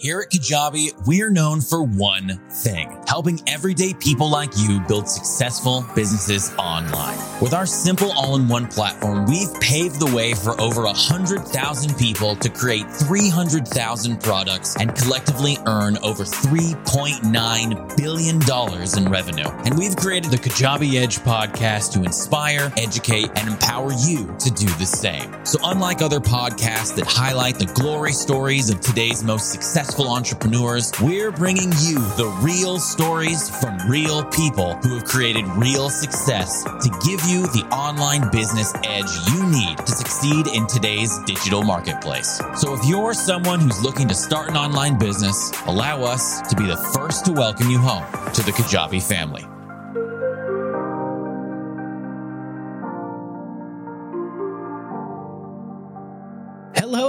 Here at Kajabi, we're known for one thing, helping everyday people like you build successful businesses online. With our simple all-in-one platform, we've paved the way for over 100,000 people to create 300,000 products and collectively earn over $3.9 billion in revenue. And we've created the Kajabi Edge podcast to inspire, educate, and empower you to do the same. So unlike other podcasts that highlight the glory stories of today's most successful successful entrepreneurs, we're bringing you the real stories from real people who have created real success to give you the online business edge you need to succeed in today's digital marketplace. So if you're someone who's looking to start an online business, allow us to be the first to welcome you home to the Kajabi family.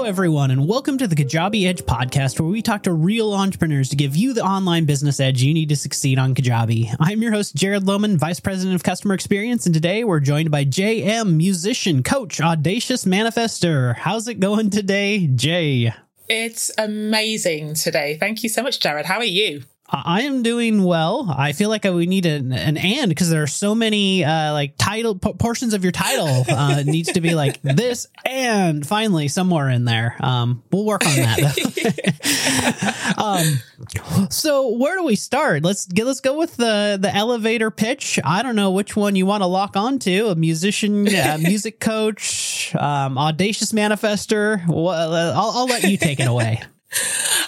Everyone, and welcome to the Kajabi Edge podcast, where we talk to real entrepreneurs to give you the online business edge you need to succeed on Kajabi. I'm your host, Jared Lohman, Vice President of Customer Experience, and today we're joined by Jay Emme, musician, coach, audacious manifester. How's it going today, Jay? It's amazing today. Thank you so much, Jared. How are you? I am doing well. I feel like we need an, an and because there are so many uh, like title p- portions of your title uh, needs to be like this and finally somewhere in there. Um, we'll work on that. um, so where do we start? Let's get let's go with the the elevator pitch. I don't know which one you want to lock onto. A musician, a music coach, um, audacious manifester. Well, I'll, I'll let you take it away.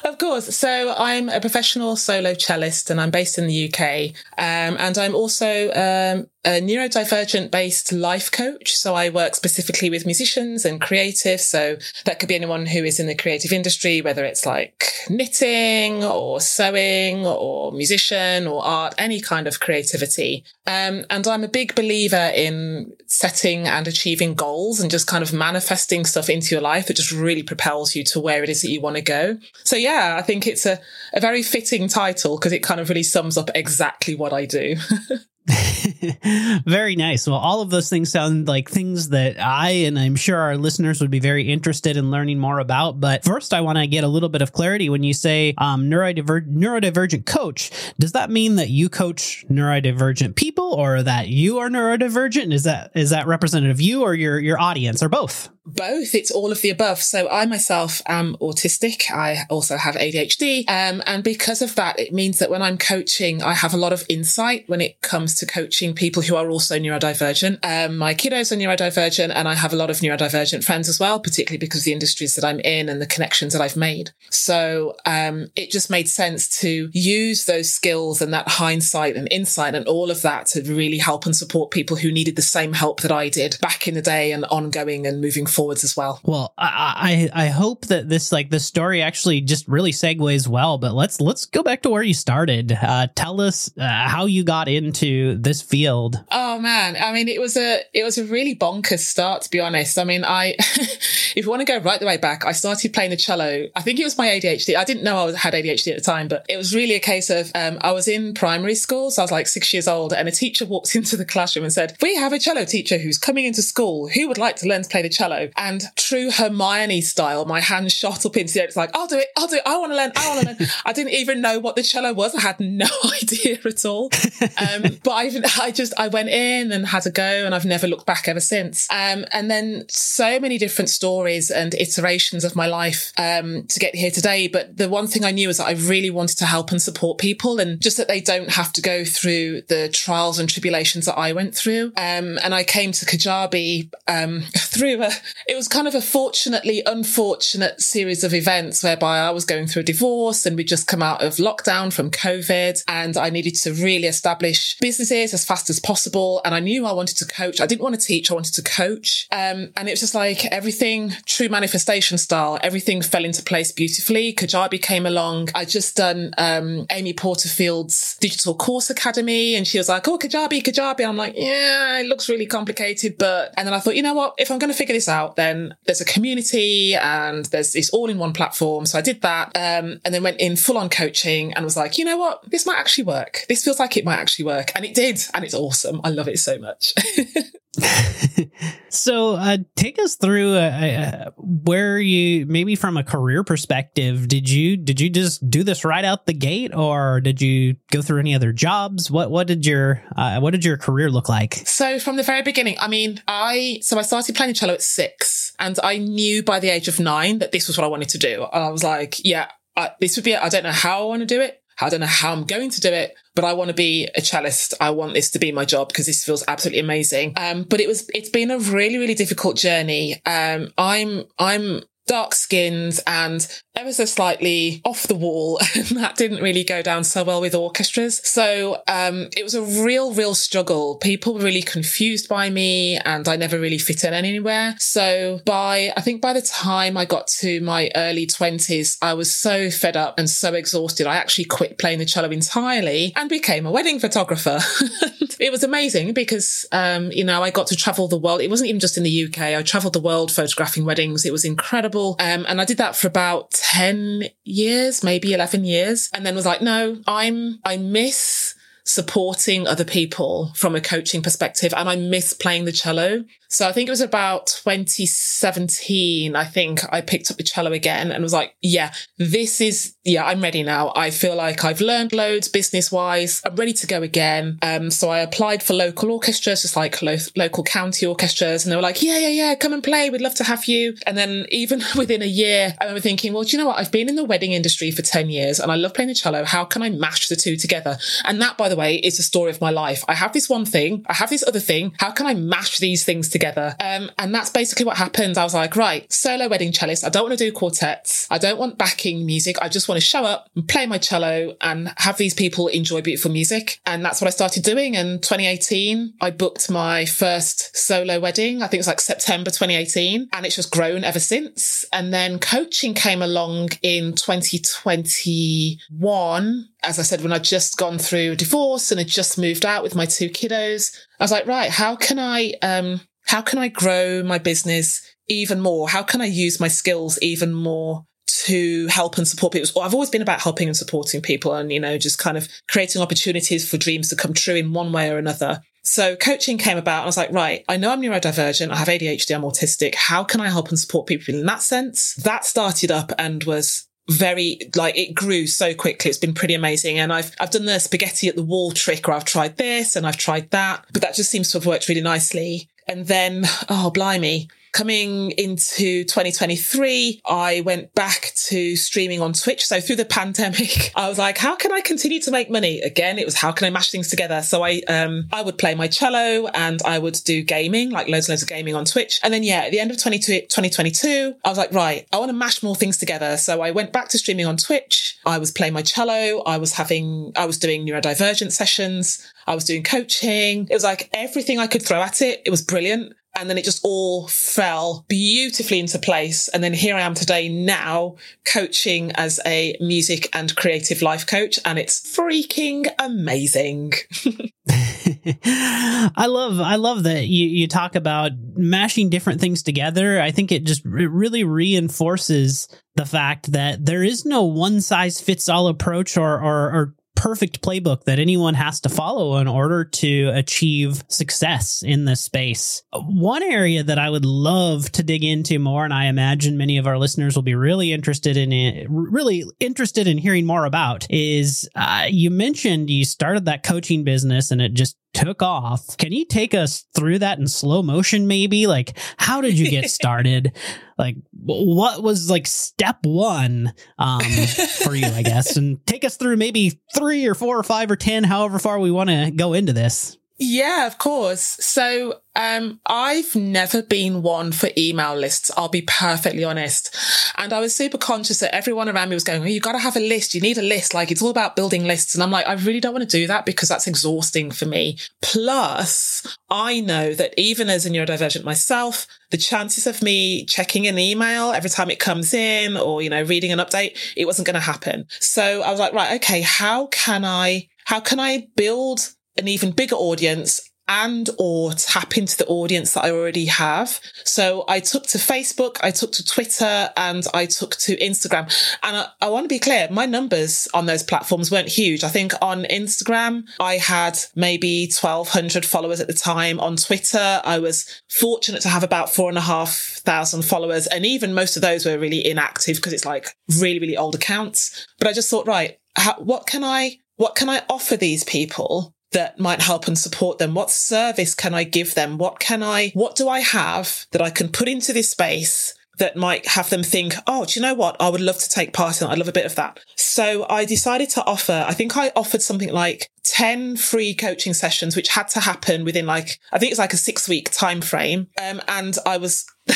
Of course. So I'm a professional solo cellist and I'm based in the UK. Um, and I'm also um, a neurodivergent based life coach. So I work specifically with musicians and creatives. So that could be anyone who is in the creative industry, whether it's like knitting or sewing or musician or art, any kind of creativity. Um, and I'm a big believer in setting and achieving goals and just kind of manifesting stuff into your life that just really propels you to where it is that you want to go. So yeah, I think it's a, a very fitting title because it kind of really sums up exactly what I do. very nice. Well, all of those things sound like things that I and I'm sure our listeners would be very interested in learning more about. But first, I want to get a little bit of clarity. When you say um, neurodiver- neurodivergent coach, does that mean that you coach neurodivergent people, or that you are neurodivergent? Is that is that representative of you or your your audience, or both? Both. It's all of the above. So I myself am autistic. I also have ADHD. Um, and because of that, it means that when I'm coaching, I have a lot of insight when it comes to coaching people who are also neurodivergent. Um, my kiddos are neurodivergent and I have a lot of neurodivergent friends as well, particularly because of the industries that I'm in and the connections that I've made. So, um, it just made sense to use those skills and that hindsight and insight and all of that to really help and support people who needed the same help that I did back in the day and ongoing and moving forwards as well. Well, I, I I hope that this like the story actually just really segues well. But let's let's go back to where you started. Uh, tell us uh, how you got into this field. Oh man, I mean, it was a it was a really bonkers start to be honest. I mean, I if you want to go right the way back, I started playing the cello. I think it was my ADHD. I didn't know I had ADHD at the time, but it was really a case of um, I was in primary school, so I was like six years old, and a teacher walked into the classroom and said, "We have a cello teacher who's coming into school. Who would like to learn to play the cello?" And true Hermione style, my hand shot up into the air. It's like, I'll do it. I'll do it. I want to learn. I want to learn. I didn't even know what the cello was. I had no idea at all. Um, but I, I just, I went in and had a go and I've never looked back ever since. Um, and then so many different stories and iterations of my life, um, to get here today. But the one thing I knew is that I really wanted to help and support people and just that they don't have to go through the trials and tribulations that I went through. Um, and I came to Kajabi, um, through a, it was kind of a fortunately unfortunate series of events whereby I was going through a divorce and we'd just come out of lockdown from COVID and I needed to really establish businesses as fast as possible. And I knew I wanted to coach. I didn't want to teach. I wanted to coach. Um, and it was just like everything true manifestation style, everything fell into place beautifully. Kajabi came along. I just done, um, Amy Porterfield's digital course academy and she was like, Oh, Kajabi, Kajabi. I'm like, yeah, it looks really complicated. But, and then I thought, you know what? If I'm going to figure this out, then there's a community and there's this all in one platform. So I did that. Um, and then went in full on coaching and was like, you know what? This might actually work. This feels like it might actually work. And it did. And it's awesome. I love it so much. so uh, take us through uh, uh, where you maybe from a career perspective did you did you just do this right out the gate or did you go through any other jobs? What what did your uh, what did your career look like? So from the very beginning i mean i so i started playing cello at six and i knew by the age of nine that this was what i wanted to do. I was like yeah I, this would be i don't know how i want to do it I don't know how I'm going to do it, but I want to be a cellist. I want this to be my job because this feels absolutely amazing. Um, but it was, it's been a really, really difficult journey. Um, I'm, I'm dark skinned and ever so slightly off the wall. And that didn't really go down so well with orchestras. So, um, it was a real, real struggle. People were really confused by me and I never really fit in anywhere. So by, I think by the time I got to my early twenties, I was so fed up and so exhausted. I actually quit playing the cello entirely and became a wedding photographer. it was amazing because, um, you know, I got to travel the world. It wasn't even just in the UK. I traveled the world photographing weddings. It was incredible. Um, and I did that for about 10 years, maybe 11 years, and then was like, no, I'm, I miss supporting other people from a coaching perspective and I miss playing the cello. So I think it was about 2017. I think I picked up the cello again and was like, yeah, this is, yeah, I'm ready now. I feel like I've learned loads business wise. I'm ready to go again. Um, so I applied for local orchestras, just like lo- local county orchestras. And they were like, yeah, yeah, yeah, come and play. We'd love to have you. And then even within a year, I remember thinking, well, do you know what? I've been in the wedding industry for 10 years and I love playing the cello. How can I mash the two together? And that, by the way, is the story of my life. I have this one thing. I have this other thing. How can I mash these things together? Together. Um, and that's basically what happened. I was like, right, solo wedding cellist. I don't want to do quartets. I don't want backing music. I just want to show up and play my cello and have these people enjoy beautiful music. And that's what I started doing. In 2018, I booked my first solo wedding. I think it was like September 2018 and it's just grown ever since. And then coaching came along in 2021 as I said, when I'd just gone through divorce and had just moved out with my two kiddos, I was like, right, how can I, um, how can I grow my business even more? How can I use my skills even more to help and support people. I've always been about helping and supporting people and, you know, just kind of creating opportunities for dreams to come true in one way or another. So coaching came about. I was like, right, I know I'm neurodivergent. I have ADHD. I'm autistic. How can I help and support people in that sense? That started up and was very like it grew so quickly. It's been pretty amazing. And I've I've done the spaghetti at the wall trick or I've tried this and I've tried that, but that just seems to have worked really nicely. And then, oh, blimey, coming into 2023, I went back to streaming on Twitch. So through the pandemic, I was like, how can I continue to make money? Again, it was how can I mash things together? So I, um, I would play my cello and I would do gaming, like loads and loads of gaming on Twitch. And then, yeah, at the end of 2022, I was like, right, I want to mash more things together. So I went back to streaming on Twitch. I was playing my cello. I was having, I was doing neurodivergent sessions. I was doing coaching. It was like everything I could throw at it. It was brilliant. And then it just all fell beautifully into place. And then here I am today now coaching as a music and creative life coach. And it's freaking amazing. I love, I love that you, you talk about mashing different things together. I think it just it really reinforces the fact that there is no one size fits all approach or, or, or perfect playbook that anyone has to follow in order to achieve success in this space. One area that I would love to dig into more, and I imagine many of our listeners will be really interested in it, really interested in hearing more about, is uh, you mentioned you started that coaching business and it just took off. Can you take us through that in slow motion, maybe? Like, how did you get started? Like, what was like step one um, for you, I guess? And take us through maybe three or four or five or 10, however far we want to go into this. Yeah, of course. So, um, I've never been one for email lists. I'll be perfectly honest. And I was super conscious that everyone around me was going, you got to have a list. You need a list. Like it's all about building lists. And I'm like, I really don't want to do that because that's exhausting for me. Plus I know that even as a neurodivergent myself, the chances of me checking an email every time it comes in or, you know, reading an update, it wasn't going to happen. So I was like, right, okay, how can I, how can I build an even bigger audience and or tap into the audience that I already have. So I took to Facebook, I took to Twitter and I took to Instagram. And I, I want to be clear, my numbers on those platforms weren't huge. I think on Instagram, I had maybe 1200 followers at the time. On Twitter, I was fortunate to have about four and a half thousand followers. And even most of those were really inactive because it's like really, really old accounts. But I just thought, right, how, what can I, what can I offer these people that might help and support them? What service can I give them? What can I, what do I have that I can put into this space that might have them think, oh, do you know what? I would love to take part in. I'd love a bit of that. So I decided to offer, I think I offered something like 10 free coaching sessions, which had to happen within like, I think it's like a six week time frame. Um, and I was,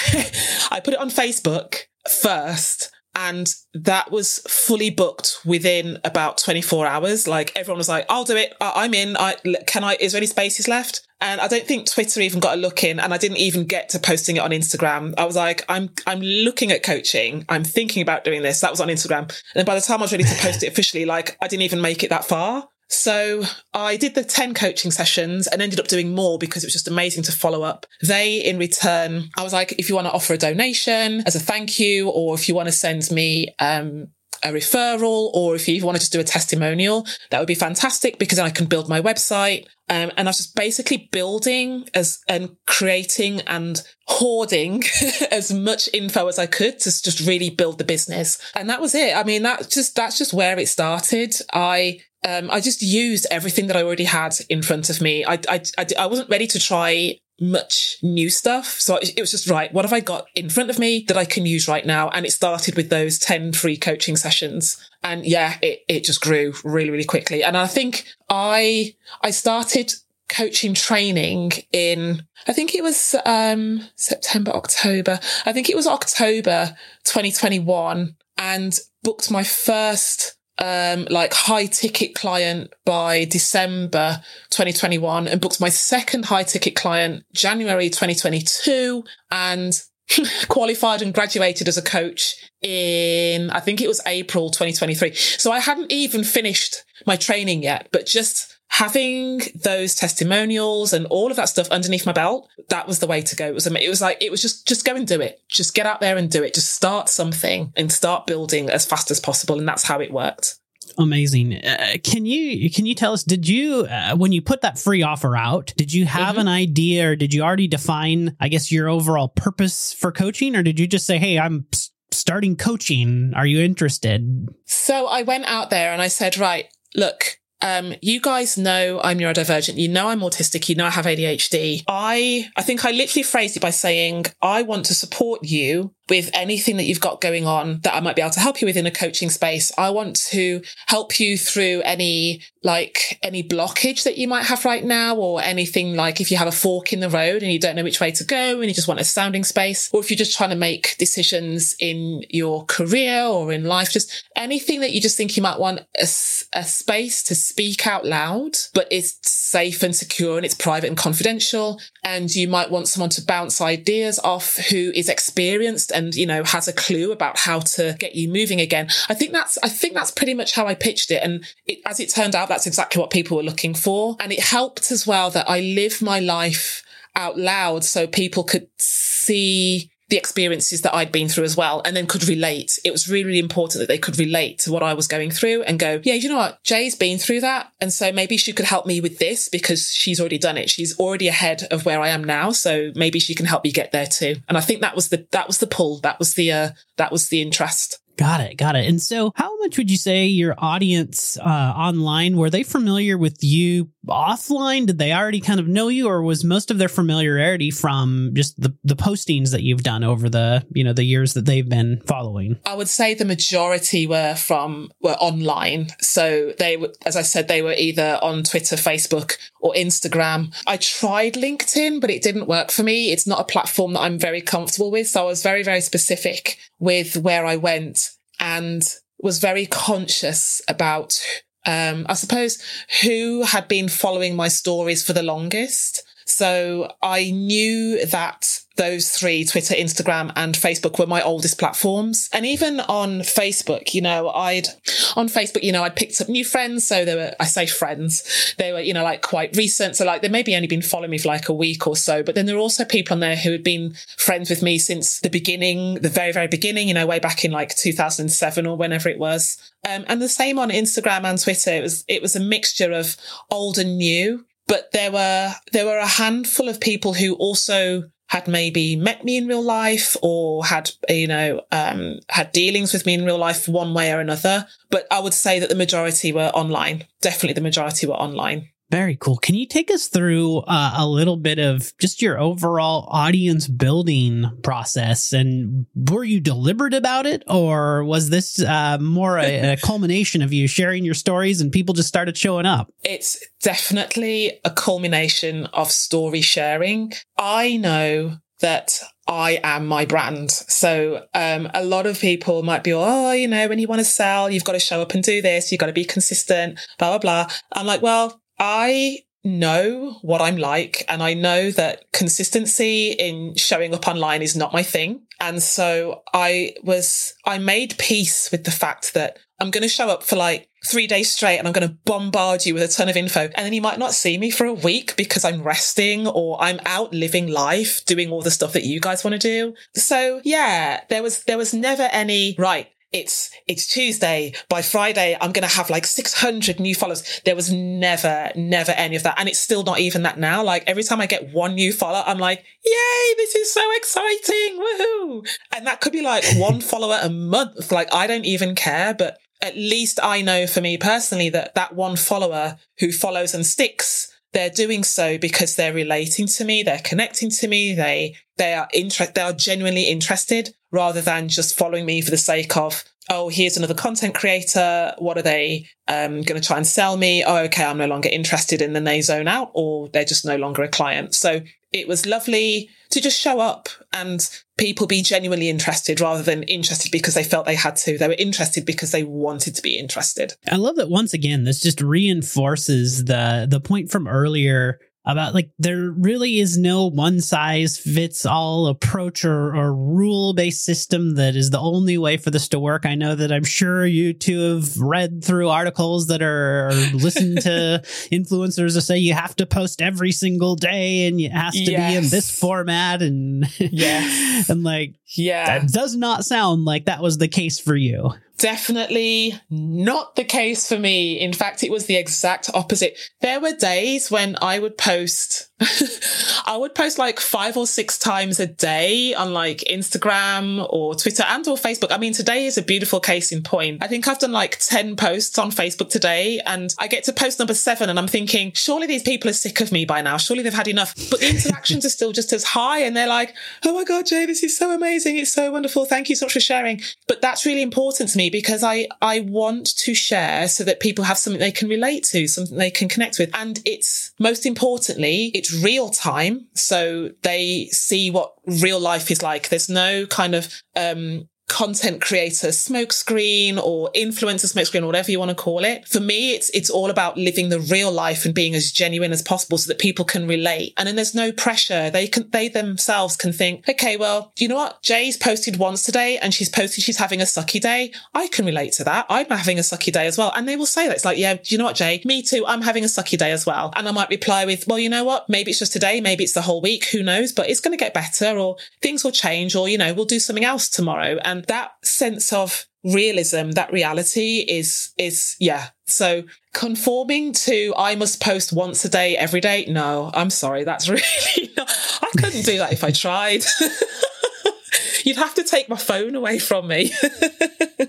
I put it on Facebook first and that was fully booked within about 24 hours. Like everyone was like, I'll do it. I'm in. I, can I, is there any spaces left? And I don't think Twitter even got a look in and I didn't even get to posting it on Instagram. I was like, I'm, I'm looking at coaching. I'm thinking about doing this. That was on Instagram. And by the time I was ready to post it officially, like I didn't even make it that far. So I did the 10 coaching sessions and ended up doing more because it was just amazing to follow up. They, in return, I was like, if you want to offer a donation as a thank you, or if you want to send me, um, a referral or if you want to just do a testimonial, that would be fantastic because then I can build my website. Um, and I was just basically building as and creating and hoarding as much info as I could to just really build the business. And that was it. I mean, that just, that's just where it started. I um, I just used everything that I already had in front of me. I, I, I, I wasn't ready to try much new stuff. So it was just right. What have I got in front of me that I can use right now? And it started with those 10 free coaching sessions. And yeah, it, it just grew really, really quickly. And I think I, I started coaching training in, I think it was, um, September, October. I think it was October 2021 and booked my first um, like high ticket client by December 2021 and booked my second high ticket client January 2022 and qualified and graduated as a coach in, I think it was April 2023. So I hadn't even finished my training yet, but just having those testimonials and all of that stuff underneath my belt, that was the way to go. It was, it was like, it was just, just go and do it. Just get out there and do it. Just start something and start building as fast as possible. And that's how it worked. Amazing. Uh, can you can you tell us? Did you uh, when you put that free offer out? Did you have mm-hmm. an idea, or did you already define? I guess your overall purpose for coaching, or did you just say, "Hey, I'm starting coaching. Are you interested?" So I went out there and I said, "Right, look, um, you guys know I'm neurodivergent. You know I'm autistic. You know I have ADHD. I, I think I literally phrased it by saying, I want to support you with anything that you've got going on that I might be able to help you with in a coaching space. I want to help you through any, like any blockage that you might have right now or anything like if you have a fork in the road and you don't know which way to go and you just want a sounding space or if you're just trying to make decisions in your career or in life, just anything that you just think you might want a, a space to speak out loud, but it's safe and secure and it's private and confidential. And you might want someone to bounce ideas off who is experienced and, you know, has a clue about how to get you moving again. I think that's, I think that's pretty much how I pitched it. And it, as it turned out, that's exactly what people were looking for. And it helped as well that I live my life out loud so people could see the experiences that I'd been through as well and then could relate. It was really, really important that they could relate to what I was going through and go, yeah, you know what? Jay's been through that. And so maybe she could help me with this because she's already done it. She's already ahead of where I am now. So maybe she can help me get there too. And I think that was the, that was the pull. That was the, uh, that was the interest. Got it. Got it. And so, how much would you say your audience uh, online were they familiar with you offline? Did they already kind of know you, or was most of their familiarity from just the the postings that you've done over the you know the years that they've been following? I would say the majority were from were online. So they as I said, they were either on Twitter, Facebook, or Instagram. I tried LinkedIn, but it didn't work for me. It's not a platform that I'm very comfortable with. So I was very very specific with where I went and was very conscious about, um, I suppose, who had been following my stories for the longest. So I knew that those three Twitter, Instagram, and Facebook were my oldest platforms. And even on Facebook, you know, I'd on Facebook, you know, I'd picked up new friends. So they were, I say friends, they were, you know, like quite recent. So like they maybe only been following me for like a week or so. But then there are also people on there who had been friends with me since the beginning, the very, very beginning, you know, way back in like 2007 or whenever it was. Um, and the same on Instagram and Twitter. It was, it was a mixture of old and new but there were there were a handful of people who also had maybe met me in real life or had, you know, um, had dealings with me in real life one way or another. But I would say that the majority were online. Definitely the majority were online. Very cool. Can you take us through uh, a little bit of just your overall audience building process? And were you deliberate about it, or was this uh, more a, a, culmination of you sharing your stories and people just started showing up? It's definitely a culmination of story sharing. I know that I am my brand. So um, a lot of people might be, oh, you know, when you want to sell, you've got to show up and do this. You've got to be consistent, blah, blah, blah. I'm like, well, I know what I'm like and I know that consistency in showing up online is not my thing. And so I was, I made peace with the fact that I'm going to show up for like three days straight and I'm going to bombard you with a ton of info. And then you might not see me for a week because I'm resting or I'm out living life doing all the stuff that you guys want to do. So yeah, there was, there was never any, right, it's it's Tuesday. By Friday, I'm gonna have like 600 new followers. There was never, never any of that, and it's still not even that now. Like every time I get one new follower, I'm like, "Yay! This is so exciting! Woohoo!" And that could be like one follower a month. Like I don't even care, but at least I know for me personally that that one follower who follows and sticks they're doing so because they're relating to me, they're connecting to me, they they are interest they are genuinely interested rather than just following me for the sake of oh here's another content creator what are they um, going to try and sell me oh okay i'm no longer interested and then they zone out or they're just no longer a client so it was lovely to just show up and people be genuinely interested rather than interested because they felt they had to. They were interested because they wanted to be interested. I love that once again, this just reinforces the the point from earlier about like there really is no one size fits all approach or, or rule based system that is the only way for this to work. I know that I'm sure you two have read through articles that are listened to influencers that say you have to post every single day and it has to yes. be in this format and yeah and like yeah that does not sound like that was the case for you definitely not the case for me. In fact, it was the exact opposite. There were days when I would post, I would post like five or six times a day on like Instagram or Twitter and or Facebook. I mean, today is a beautiful case in point. I think I've done like 10 posts on Facebook today and I get to post number seven and I'm thinking, surely these people are sick of me by now. Surely they've had enough, but the interactions are still just as high. And they're like, Oh my God, Jay, this is so amazing. It's so wonderful. Thank you so much for sharing. But that's really important to me because I, I want to share so that people have something they can relate to, something they can connect with. And it's most importantly, it's real time. So they see what real life is like. There's no kind of, um, content creator smokescreen or influencer smokescreen or whatever you want to call it. For me, it's it's all about living the real life and being as genuine as possible so that people can relate. And then there's no pressure. They can they themselves can think, okay, well, you know what? Jay's posted once today and she's posted she's having a sucky day. I can relate to that. I'm having a sucky day as well. And they will say that. It's like, yeah, you know what, Jay? Me too. I'm having a sucky day as well. And I might reply with, well, you know what? Maybe it's just today, maybe it's the whole week, who knows? But it's gonna get better or things will change or, you know, we'll do something else tomorrow. And Um, that sense of realism, that reality is, is, yeah. So conforming to I must post once a day, every day. No, I'm sorry. That's really not, I couldn't do that if I tried. You'd have to take my phone away from me.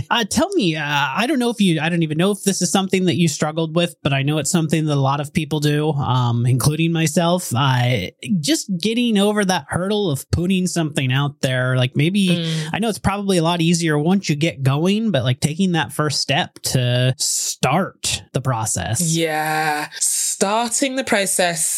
uh, tell me, uh, I don't know if you, I don't even know if this is something that you struggled with, but I know it's something that a lot of people do, um, including myself. Uh, just getting over that hurdle of putting something out there, like maybe, mm. I know it's probably a lot easier once you get going, but like taking that first step to start the process. Yeah. Starting the process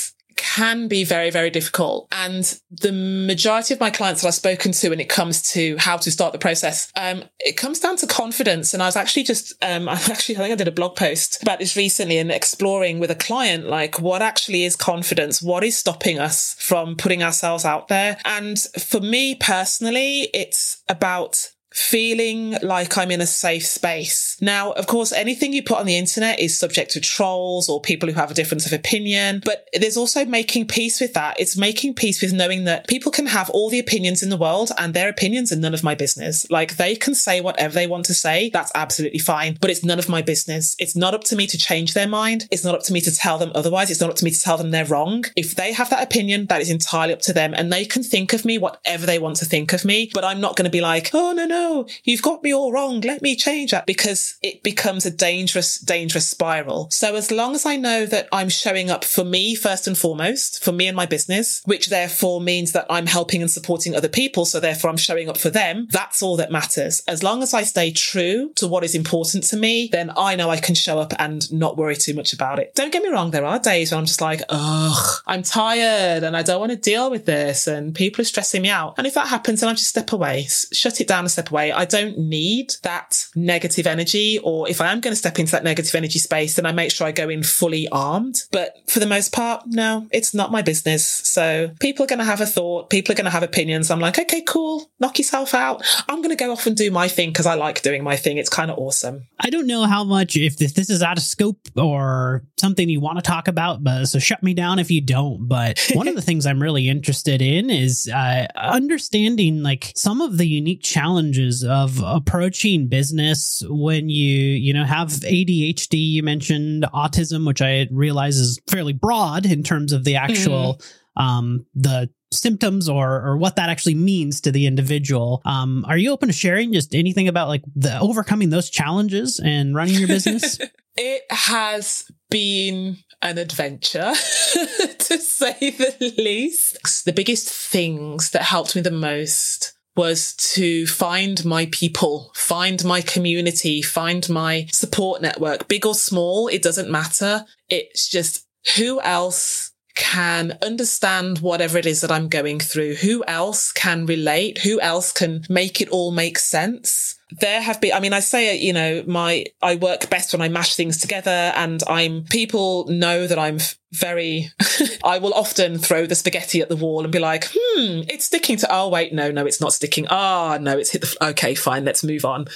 can be very, very difficult. And the majority of my clients that I've spoken to when it comes to how to start the process, um, it comes down to confidence. And I was actually just, um, I actually, I think I did a blog post about this recently and exploring with a client, like what actually is confidence? What is stopping us from putting ourselves out there? And for me personally, it's about feeling like I'm in a safe space. Now, of course, anything you put on the internet is subject to trolls or people who have a difference of opinion, but there's also making peace with that. It's making peace with knowing that people can have all the opinions in the world and their opinions are none of my business. Like they can say whatever they want to say. That's absolutely fine, but it's none of my business. It's not up to me to change their mind. It's not up to me to tell them otherwise. It's not up to me to tell them they're wrong. If they have that opinion, that is entirely up to them and they can think of me whatever they want to think of me, but I'm not going to be like, oh, no, no, you've got me all wrong. Let me change that because it becomes a dangerous, dangerous spiral. So as long as I know that I'm showing up for me first and foremost, for me and my business, which therefore means that I'm helping and supporting other people. So therefore I'm showing up for them. That's all that matters. As long as I stay true to what is important to me, then I know I can show up and not worry too much about it. Don't get me wrong. There are days when I'm just like, ugh, I'm tired and I don't want to deal with this and people are stressing me out. And if that happens, then I just step away, shut it down and step away. I don't need that negative energy. Or if I am going to step into that negative energy space, then I make sure I go in fully armed. But for the most part, no, it's not my business. So people are going to have a thought. People are going to have opinions. I'm like, okay, cool. Knock yourself out. I'm going to go off and do my thing because I like doing my thing. It's kind of awesome. I don't know how much, if this, this is out of scope or something you want to talk about, but so shut me down if you don't. But one of the things I'm really interested in is uh, understanding like some of the unique challenges of approaching business when you you know have ADHD you mentioned autism which I realize is fairly broad in terms of the actual mm. um the symptoms or or what that actually means to the individual. Um are you open to sharing just anything about like the overcoming those challenges and running your business? It has been an adventure to say the least. The biggest things that helped me the most was to find my people, find my community, find my support network, big or small. It doesn't matter. It's just who else can understand whatever it is that I'm going through? Who else can relate? Who else can make it all make sense? There have been, I mean, I say, you know, my, I work best when I mash things together and I'm, people know that I'm very, I will often throw the spaghetti at the wall and be like, hmm, it's sticking to, oh, wait, no, no, it's not sticking. Ah, oh, no, it's hit the, okay, fine, let's move on.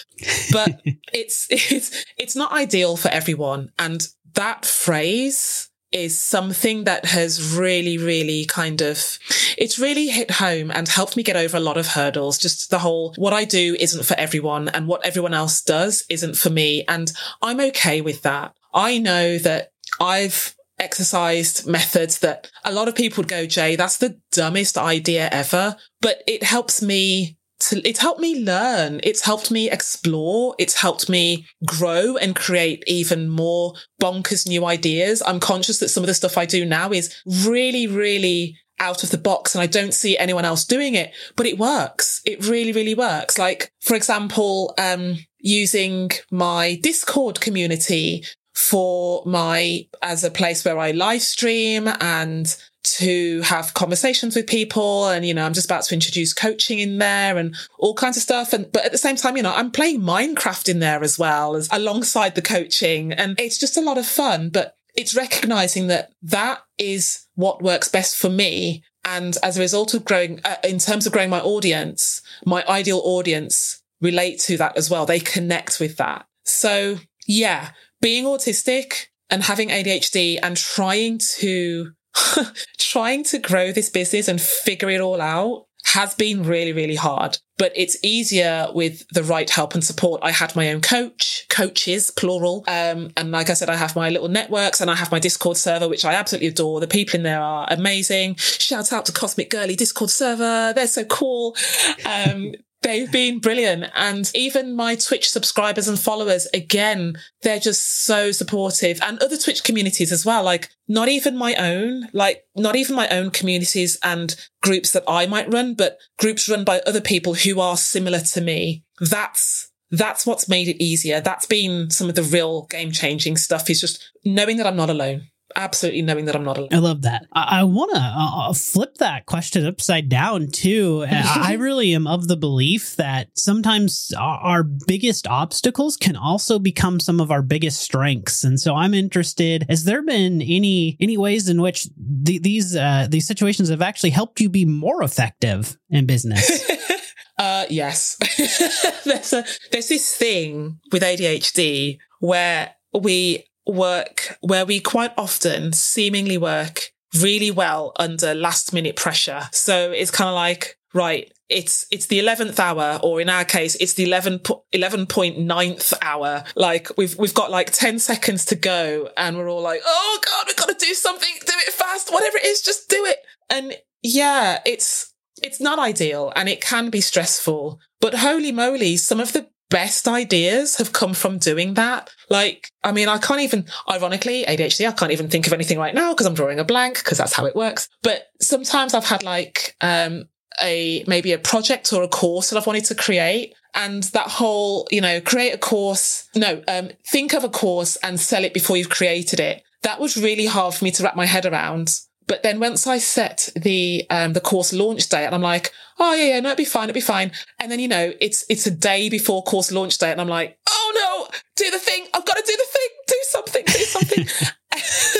But it's, it's, it's not ideal for everyone. And that phrase, is something that has really, really kind of, it's really hit home and helped me get over a lot of hurdles. Just the whole, what I do isn't for everyone and what everyone else does isn't for me. And I'm okay with that. I know that I've exercised methods that a lot of people would go, Jay, that's the dumbest idea ever, but it helps me to, it's helped me learn. It's helped me explore. It's helped me grow and create even more bonkers new ideas. I'm conscious that some of the stuff I do now is really, really out of the box and I don't see anyone else doing it, but it works. It really, really works. Like, for example, um, using my Discord community for my, as a place where I live stream and to have conversations with people and you know i'm just about to introduce coaching in there and all kinds of stuff. And but at the same time you know i'm playing minecraft in there as well as alongside the coaching and it's just a lot of fun but it's recognizing that that is what works best for me. And as a result of growing uh, in terms of growing my audience my ideal audience relate to that as well. They connect with that. So yeah being autistic and having adhd and trying to trying to grow this business and figure it all out has been really, really hard, but it's easier with the right help and support. I had my own coach, coaches, plural. Um, and like I said, I have my little networks and I have my Discord server, which I absolutely adore. The people in there are amazing. Shout out to Cosmic Girly Discord server. They're so cool. Um, They've been brilliant. And even my Twitch subscribers and followers, again, they're just so supportive and other Twitch communities as well. Like not even my own, like not even my own communities and groups that I might run, but groups run by other people who are similar to me. That's, that's what's made it easier. That's been some of the real game changing stuff is just knowing that I'm not alone absolutely knowing that I'm not alone. I love that. I, I want to uh, uh, flip that question upside down too. I really am of the belief that sometimes our biggest obstacles can also become some of our biggest strengths. And so I'm interested, has there been any, any ways in which the, these, uh, these situations have actually helped you be more effective in business? uh, yes. there's a, there's this thing with ADHD where we work where we quite often seemingly work really well under last minute pressure. So it's kind of like, right, it's, it's the 11th hour, or in our case, it's the 11, 11.9th hour. Like we've, we've got like 10 seconds to go and we're all like, Oh God, we've got to do something. Do it fast. Whatever it is, just do it. And yeah, it's, it's not ideal and it can be stressful, but holy moly, some of the best ideas have come from doing that. Like, I mean, I can't even, ironically, ADHD, I can't even think of anything right now because I'm drawing a blank because that's how it works. But sometimes I've had like, um, a, maybe a project or a course that I've wanted to create. And that whole, you know, create a course, no, um, think of a course and sell it before you've created it. That was really hard for me to wrap my head around. But then once I set the um, the course launch date, and I'm like, oh yeah, yeah, no, it'll be fine, it'll be fine. And then you know, it's it's a day before course launch date, and I'm like, oh no, do the thing, I've got to do the thing, do something, do something.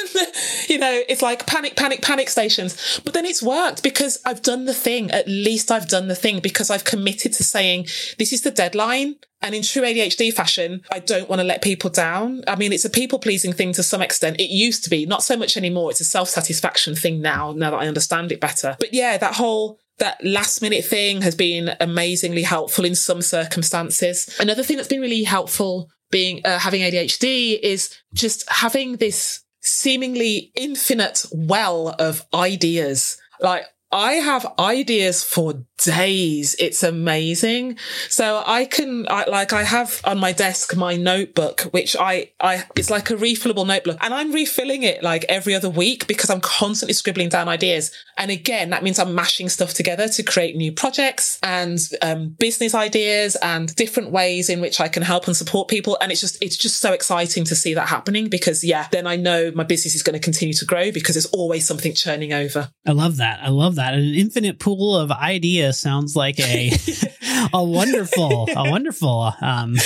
you know, it's like panic, panic, panic stations. But then it's worked because I've done the thing. At least I've done the thing because I've committed to saying, this is the deadline. And in true ADHD fashion, I don't want to let people down. I mean, it's a people pleasing thing to some extent. It used to be, not so much anymore. It's a self satisfaction thing now, now that I understand it better. But yeah, that whole that last minute thing has been amazingly helpful in some circumstances. Another thing that's been really helpful being uh, having ADHD is just having this seemingly infinite well of ideas. Like I have ideas for days. It's amazing. So I can, I, like, I have on my desk my notebook, which I, I, it's like a refillable notebook and I'm refilling it like every other week because I'm constantly scribbling down ideas. And again, that means I'm mashing stuff together to create new projects and um, business ideas and different ways in which I can help and support people. And it's just, it's just so exciting to see that happening because yeah, then I know my business is going to continue to grow because there's always something churning over. I love that. I love that. An infinite pool of ideas sounds like a a wonderful a wonderful um,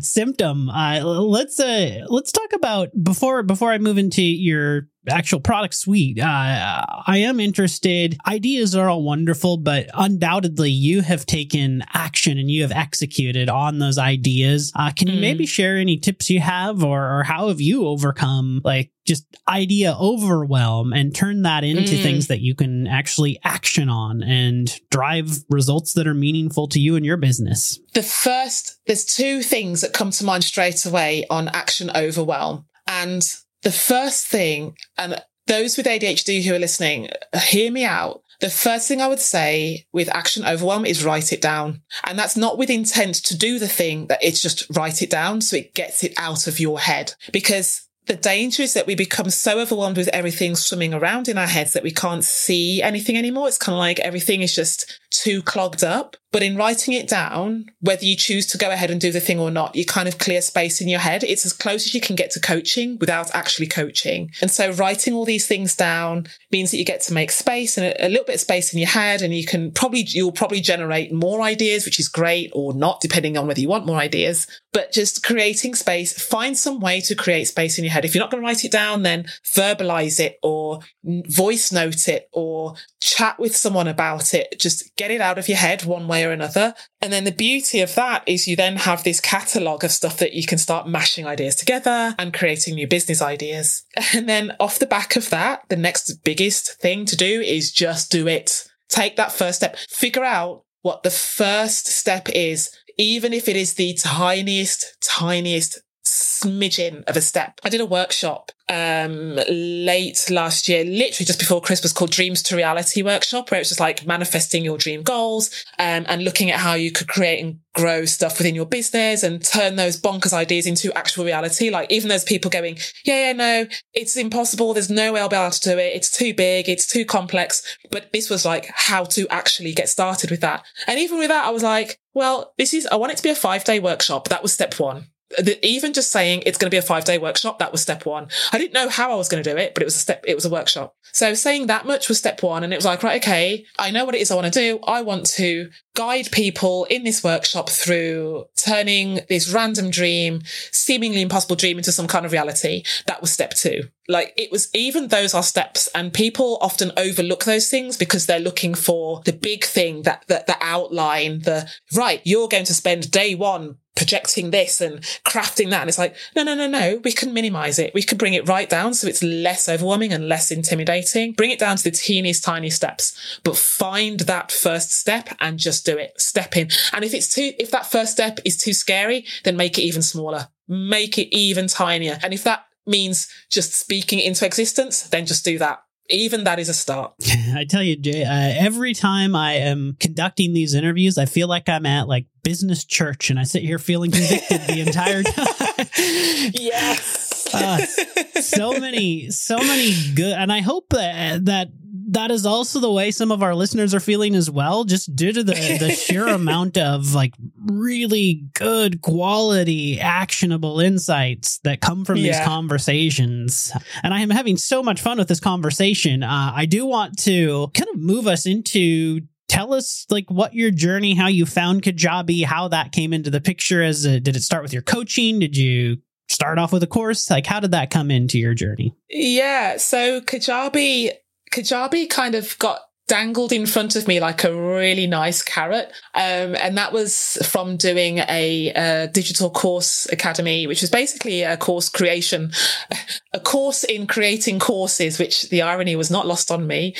symptom. Uh, let's uh, let's talk about before before I move into your actual product suite. Uh, I am interested. Ideas are all wonderful, but undoubtedly you have taken action and you have executed on those ideas. Uh, can you mm. maybe share any tips you have or, or, how have you overcome like just idea overwhelm and turn that into mm. things that you can actually action on and drive results that are meaningful to you and your business? The first, there's two things that come to mind straight away on action overwhelm. And the first thing, and those with ADHD who are listening, hear me out. The first thing I would say with action overwhelm is write it down. And that's not with intent to do the thing that it's just write it down so it gets it out of your head. Because the danger is that we become so overwhelmed with everything swimming around in our heads that we can't see anything anymore. It's kind of like everything is just too clogged up. But in writing it down, whether you choose to go ahead and do the thing or not, you kind of clear space in your head. It's as close as you can get to coaching without actually coaching. And so writing all these things down means that you get to make space and a, little bit of space in your head and you can probably, you'll probably generate more ideas, which is great or not, depending on whether you want more ideas. But just creating space, find some way to create space in your head. If you're not going to write it down, then verbalize it or voice note it or chat with someone about it. Just get it out of your head one way or another. And then the beauty of that is you then have this catalog of stuff that you can start mashing ideas together and creating new business ideas. And then off the back of that, the next biggest thing to do is just do it. Take that first step. Figure out what the first step is, even if it is the tiniest, tiniest smidgen of a step. I did a workshop um, late last year, literally just before Christmas, called Dreams to Reality workshop, where it was just like manifesting your dream goals um, and looking at how you could create and grow stuff within your business and turn those bonkers ideas into actual reality. Like even those people going, yeah, yeah, no, it's impossible. There's no way I'll be able to do it. It's too big. It's too complex. But this was like how to actually get started with that. And even with that, I was like, well, this is, I want it to be a five day workshop. That was step one. Even just saying it's going to be a five day workshop, that was step one. I didn't know how I was going to do it, but it was a step, it was a workshop. So saying that much was step one. And it was like, right, okay, I know what it is I want to do. I want to guide people in this workshop through turning this random dream, seemingly impossible dream into some kind of reality. That was step two. Like it was even those are steps and people often overlook those things because they're looking for the big thing that, that, the outline, the right, you're going to spend day one projecting this and crafting that. And it's like, no, no, no, no. We can minimize it. We can bring it right down so it's less overwhelming and less intimidating. Bring it down to the teeniest tiny steps, but find that first step and just do it. Step in. And if it's too, if that first step is too scary, then make it even smaller. Make it even tinier. And if that means just speaking into existence, then just do that even that is a start. I tell you, Jay, uh, every time I am conducting these interviews, I feel like I'm at like business church and I sit here feeling convicted the entire time. yes. Uh, so many, so many good, and I hope that that that is also the way some of our listeners are feeling as well, just due to the, the sheer amount of like really good quality, actionable insights that come from yeah. these conversations. And I am having so much fun with this conversation. Uh, I do want to kind of move us into tell us like what your journey how you found kajabi how that came into the picture as a, did it start with your coaching did you start off with a course like how did that come into your journey yeah so kajabi Kajabi kind of got dangled in front of me like a really nice carrot. Um, and that was from doing a, a, digital course academy, which was basically a course creation, a course in creating courses, which the irony was not lost on me.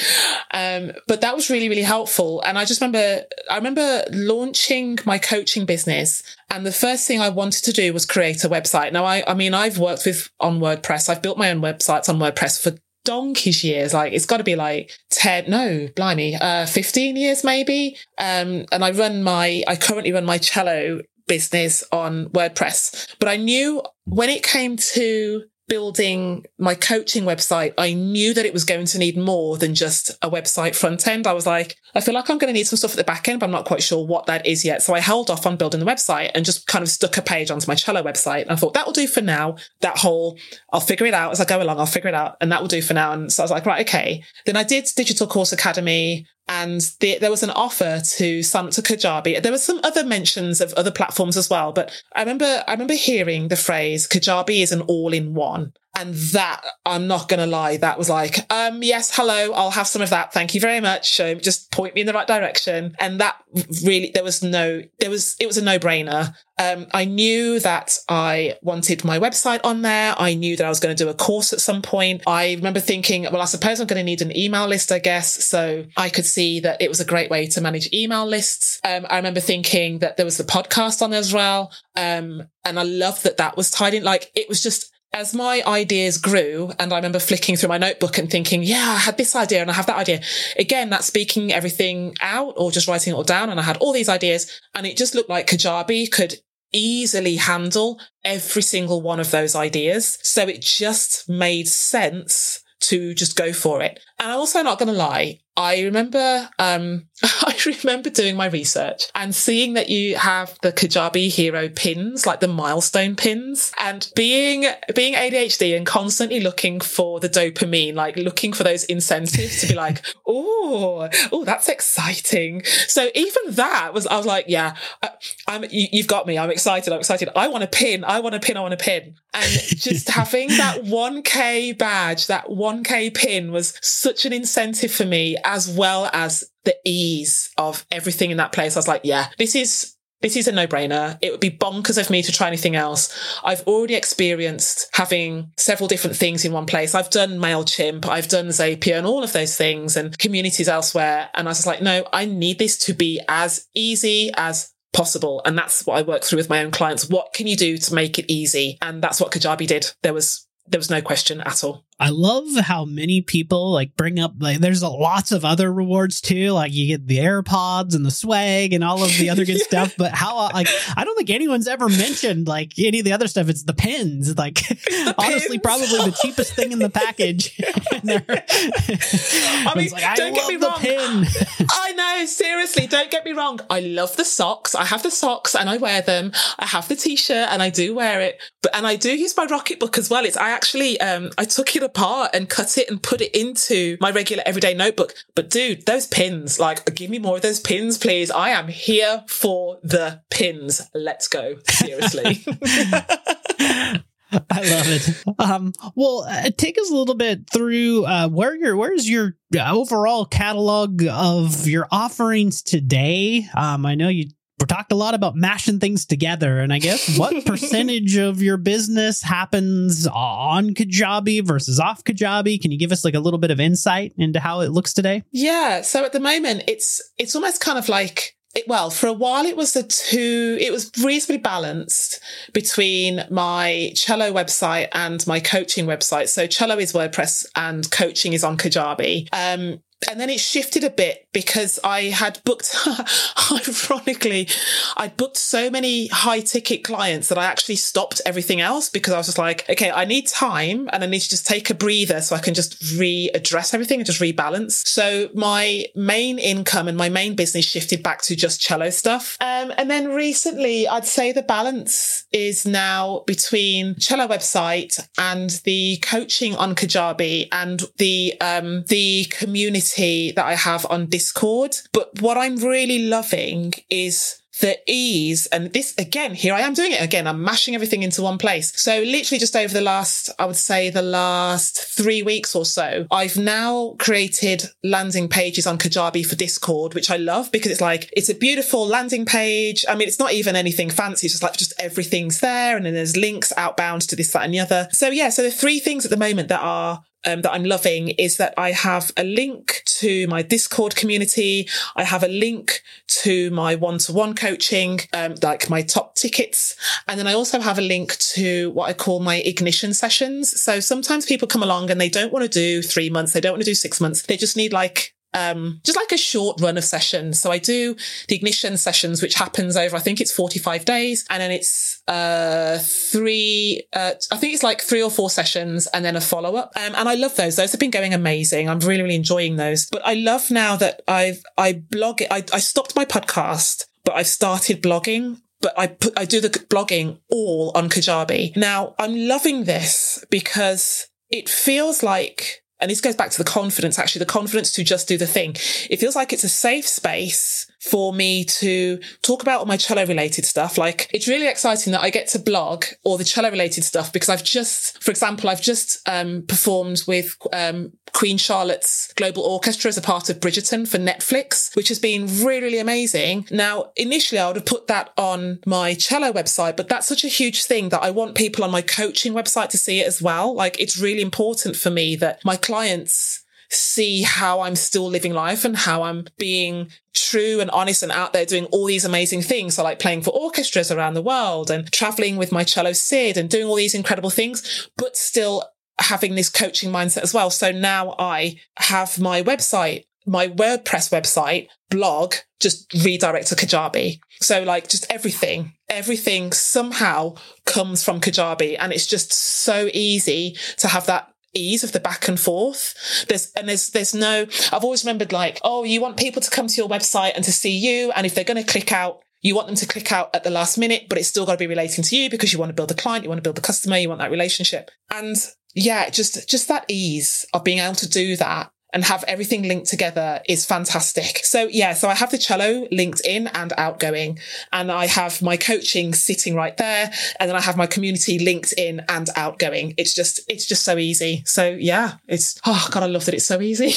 Um, but that was really, really helpful. And I just remember, I remember launching my coaching business and the first thing I wanted to do was create a website. Now, I, I mean, I've worked with on WordPress. I've built my own websites on WordPress for donkey's years. Like it's got to be like 10, no, blimey, uh, 15 years maybe. Um, and I run my, I currently run my cello business on WordPress, but I knew when it came to building my coaching website, I knew that it was going to need more than just a website front end. I was like, I feel like I'm going to need some stuff at the back end, but I'm not quite sure what that is yet. So I held off on building the website and just kind of stuck a page onto my cello website. I thought that will do for now. That whole, I'll figure it out as I go along. I'll figure it out and that will do for now. And so I was like, right, okay. Then I did Digital Course Academy and the, there was an offer to some to Kajabi. There were some other mentions of other platforms as well, but I remember I remember hearing the phrase Kajabi is an all-in-one. And that, I'm not going to lie, that was like, um, yes, hello, I'll have some of that. Thank you very much. Um, just point me in the right direction. And that really, there was no, there was, it was a no brainer. Um, I knew that I wanted my website on there. I knew that I was going to do a course at some point. I remember thinking, well, I suppose I'm going to need an email list, I guess. So I could see that it was a great way to manage email lists. Um, I remember thinking that there was the podcast on as well. Um, and I love that that was tied in. Like it was just, as my ideas grew, and I remember flicking through my notebook and thinking, yeah, I had this idea and I have that idea. Again, that's speaking everything out or just writing it all down. And I had all these ideas and it just looked like Kajabi could easily handle every single one of those ideas. So it just made sense to just go for it. And I'm also not going to lie. I remember, um, I remember doing my research and seeing that you have the Kajabi hero pins, like the milestone pins and being, being ADHD and constantly looking for the dopamine, like looking for those incentives to be like, Oh, oh, that's exciting. So even that was, I was like, yeah, uh, I'm, you, you've got me. I'm excited. I'm excited. I want a pin. I want a pin. I want a pin. And just having that 1k badge, that 1k pin was such an incentive for me as well as the ease of everything in that place. I was like, yeah, this is this is a no brainer. It would be bonkers of me to try anything else. I've already experienced having several different things in one place. I've done MailChimp, I've done Zapier and all of those things and communities elsewhere. And I was like, no, I need this to be as easy as possible. And that's what I work through with my own clients. What can you do to make it easy? And that's what Kajabi did. There was there was no question at all. I love how many people like bring up like there's a, lots of other rewards too. Like you get the AirPods and the swag and all of the other good yeah. stuff. But how like I don't think anyone's ever mentioned like any of the other stuff. It's the pins. Like the honestly, pins. probably the cheapest thing in the package. I mean, like, don't get me wrong. Pin. I know, seriously, don't get me wrong. I love the socks. I have the socks and I wear them. I have the t-shirt and I do wear it. But and I do use my Rocketbook as well. It's I actually um I took it apart and cut it and put it into my regular everyday notebook. But dude, those pins, like, give me more of those pins, please. I am here for the pins. Let's go. Seriously. I love it. Um, well, uh, take us a little bit through uh, where your where's your overall catalog of your offerings today. Um, I know you we talked a lot about mashing things together. And I guess what percentage of your business happens on Kajabi versus off Kajabi? Can you give us like a little bit of insight into how it looks today? Yeah. So at the moment, it's, it's almost kind of like, it, well, for a while it was the two, it was reasonably balanced between my cello website and my coaching website. So cello is WordPress and coaching is on Kajabi. Um, and then it shifted a bit because I had booked, ironically, I booked so many high ticket clients that I actually stopped everything else because I was just like, okay, I need time and I need to just take a breather so I can just readdress everything and just rebalance. So my main income and my main business shifted back to just cello stuff. Um, and then recently, I'd say the balance is now between cello website and the coaching on Kajabi and the um, the community community that I have on Discord. But what I'm really loving is the ease. And this again here i am doing it again. I'm mashing everything into one place. So literally just over the last i would say the last three weeks or so i've now created landing pages on kajabi for discord which i love because it's like it's a beautiful landing page. I mean it's not even anything fancy. It's just like just everything's there. And then there's links outbound to this that and the other. So yeah so the three things at the moment that are um, that I'm loving is that I have a link to my Discord community. I have a link to my one-to-one coaching, um, like my top tickets. And then I also have a link to what I call my ignition sessions. So sometimes people come along and they don't want to do three months. They don't want to do six months. They just need like um, just like a short run of sessions. So I do the ignition sessions, which happens over, I think it's 45 days. And then it's, uh, three, uh, I think it's like three or four sessions and then a follow up. Um, and I love those. Those have been going amazing. I'm really, really enjoying those. But I love now that I've, I blog it. I, I stopped my podcast, but I've started blogging but I put, I do the blogging all on Kajabi. Now I'm loving this because it feels like and this goes back to the confidence, actually, the confidence to just do the thing. It feels like it's a safe space for me to talk about all my cello related stuff. Like it's really exciting that I get to blog all the cello related stuff because I've just, for example, I've just um, performed with um, Queen Charlotte's Global Orchestra as a part of Bridgerton for Netflix, which has been really, really amazing. Now, initially I would have put that on my cello website, but that's such a huge thing that I want people on my coaching website to see it as well. Like it's really important for me that my clients see how I'm still living life and how I'm being true and honest and out there doing all these amazing things. So like playing for orchestras around the world and traveling with my cello Sid and doing all these incredible things, but still having this coaching mindset as well. So now I have my website, my WordPress website, blog, just redirect to Kajabi. So like just everything, everything somehow comes from Kajabi and it's just so easy to have that ease of the back and forth. There's and there's there's no I've always remembered like, oh, you want people to come to your website and to see you. And if they're going to click out, you want them to click out at the last minute, but it's still got to be relating to you because you want to build a client, you want to build the customer, you want that relationship. And yeah, just just that ease of being able to do that and have everything linked together is fantastic. So yeah, so I have the cello linked in and outgoing and I have my coaching sitting right there and then I have my community linked in and outgoing. It's just, it's just so easy. So yeah, it's, oh God, I love that it's so easy.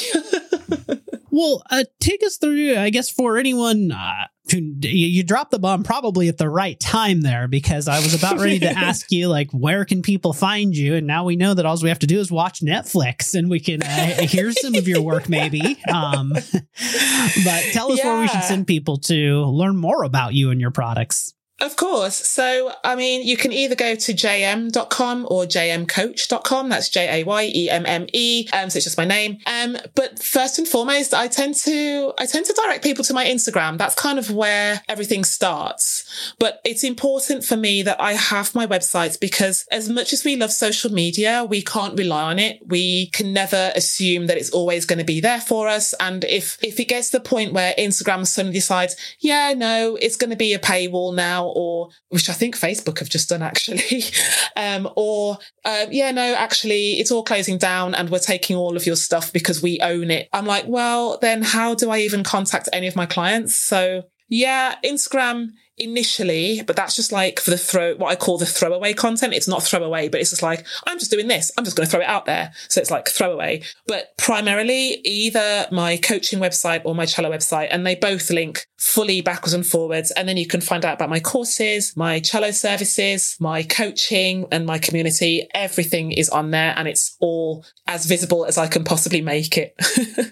well, uh, take us through, I guess for anyone, uh, you dropped the bomb probably at the right time there because I was about ready to ask you like where can people find you? And now we know that all we have to do is watch Netflix and we can uh, hear some of your work maybe. Um, but tell us yeah. where we should send people to learn more about you and your products Of course. So, I mean, you can either go to jayemme.com or jayemmecoach.com. That's J A Y E M M E. Um, so it's just my name. Um, but first and foremost, I tend to, I tend to direct people to my Instagram. That's kind of where everything starts. But it's important for me that I have my websites because as much as we love social media, we can't rely on it. We can never assume that it's always going to be there for us. And if, if it gets to the point where Instagram suddenly decides, yeah, no, it's going to be a paywall now, or which I think Facebook have just done actually, um, or um, yeah, no, actually, it's all closing down and we're taking all of your stuff because we own it. I'm like, well, then how do I even contact any of my clients? So yeah, Instagram initially, but that's just like for the throw, what I call the throwaway content. It's not throwaway, but it's just like, I'm just doing this. I'm just going to throw it out there. So it's like throwaway, but primarily either my coaching website or my cello website. And they both link fully backwards and forwards. And then you can find out about my courses, my cello services, my coaching and my community. Everything is on there and it's all as visible as I can possibly make it.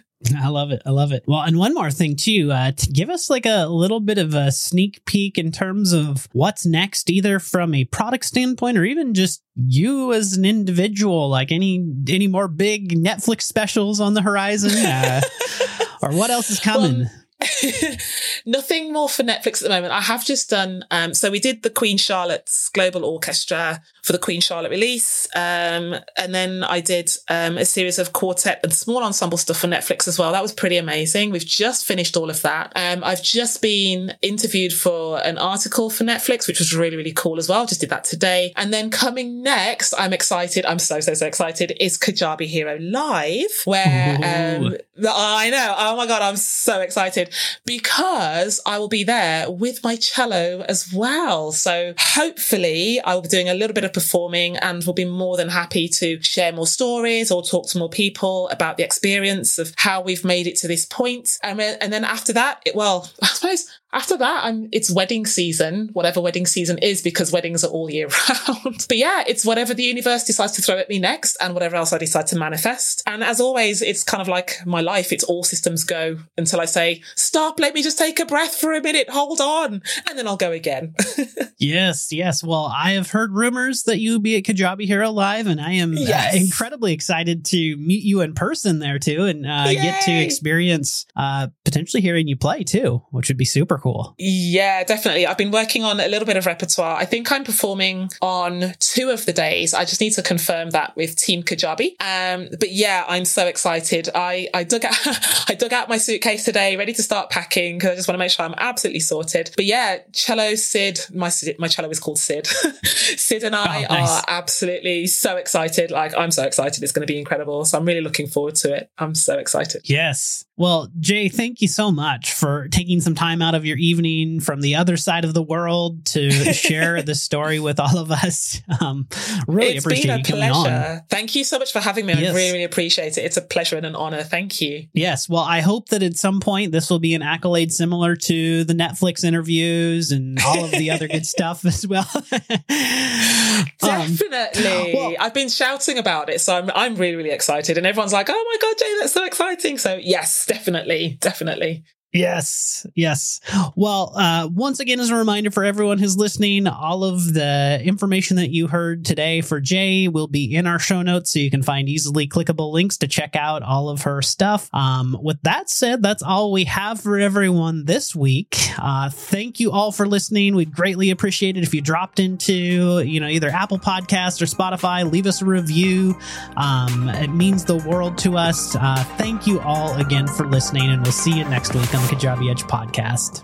I love it. I love it. Well, and one more thing too, uh, to give us like a little bit of a sneak peek in terms of what's next, either from a product standpoint or even just you as an individual, like any any more big Netflix specials on the horizon, uh, or what else is coming? Well, Nothing more for Netflix at the moment. I have just done, um, so we did the Queen Charlotte's Global Orchestra for the Queen Charlotte release. Um, and then I did um, a series of quartet and small ensemble stuff for Netflix as well. That was pretty amazing. We've just finished all of that. Um, I've just been interviewed for an article for Netflix, which was really, really cool as well. Just did that today. And then coming next, I'm excited. I'm so, so, so excited is Kajabi Hero Live, where um, I know. Oh my God, I'm so excited because I will be there with my cello as well. So hopefully I will be doing a little bit of performing and will be more than happy to share more stories or talk to more people about the experience of how we've made it to this point. And, then after that, it, well, I suppose after that, I'm, it's wedding season, whatever wedding season is, because weddings are all year round. but yeah, it's whatever the universe decides to throw at me next and whatever else I decide to manifest. And as always, it's kind of like my life. It's all systems go until I say, stop, let me just take a breath for a minute, hold on, and then I'll go again. yes, yes. Well, I have heard rumors that you will be at Kajabi Hero Live, and I am uh, yes. uh, incredibly excited to meet you in person there too and uh, get to experience uh, potentially hearing you play too, which would be super cool. Yeah, definitely. I've been working on a little bit of repertoire. I think I'm performing on two of the days. I just need to confirm that with Team Kajabi. Um, but yeah, I'm so excited. I, I dug out, I dug out my suitcase today, ready to start packing because I just want to make sure I'm absolutely sorted. But yeah, cello Sid, my, my cello is called Sid. Sid and I oh, nice. are absolutely so excited. Like I'm so excited. It's going to be incredible. So I'm really looking forward to it. I'm so excited. Yes. Well, Jay, thank you so much for taking some time out of your evening from the other side of the world to share the story with all of us. Um, really it's appreciate been a pleasure. Thank you so much for having me. Yes. I really, really appreciate it. It's a pleasure and an honor. Thank you. Yes. Well, I hope that at some point this will be an accolade similar to the Netflix interviews and all of the other good stuff as well. Um, Definitely. Um, well, I've been shouting about it, so I'm I'm really really excited, and everyone's like, "Oh my god, Jay, that's so exciting!" So yes, definitely, definitely. Yes, yes. Well, uh, once again, as a reminder for everyone who's listening, all of the information that you heard today for Jay will be in our show notes, so you can find easily clickable links to check out all of her stuff. Um, with that said, that's all we have for everyone this week. Uh, thank you all for listening. We'd greatly appreciate it if you dropped into, you know, either Apple Podcast or Spotify. Leave us a review. Um, it means the world to us. Uh, thank you all again for listening, and we'll see you next week Kajabi Edge podcast.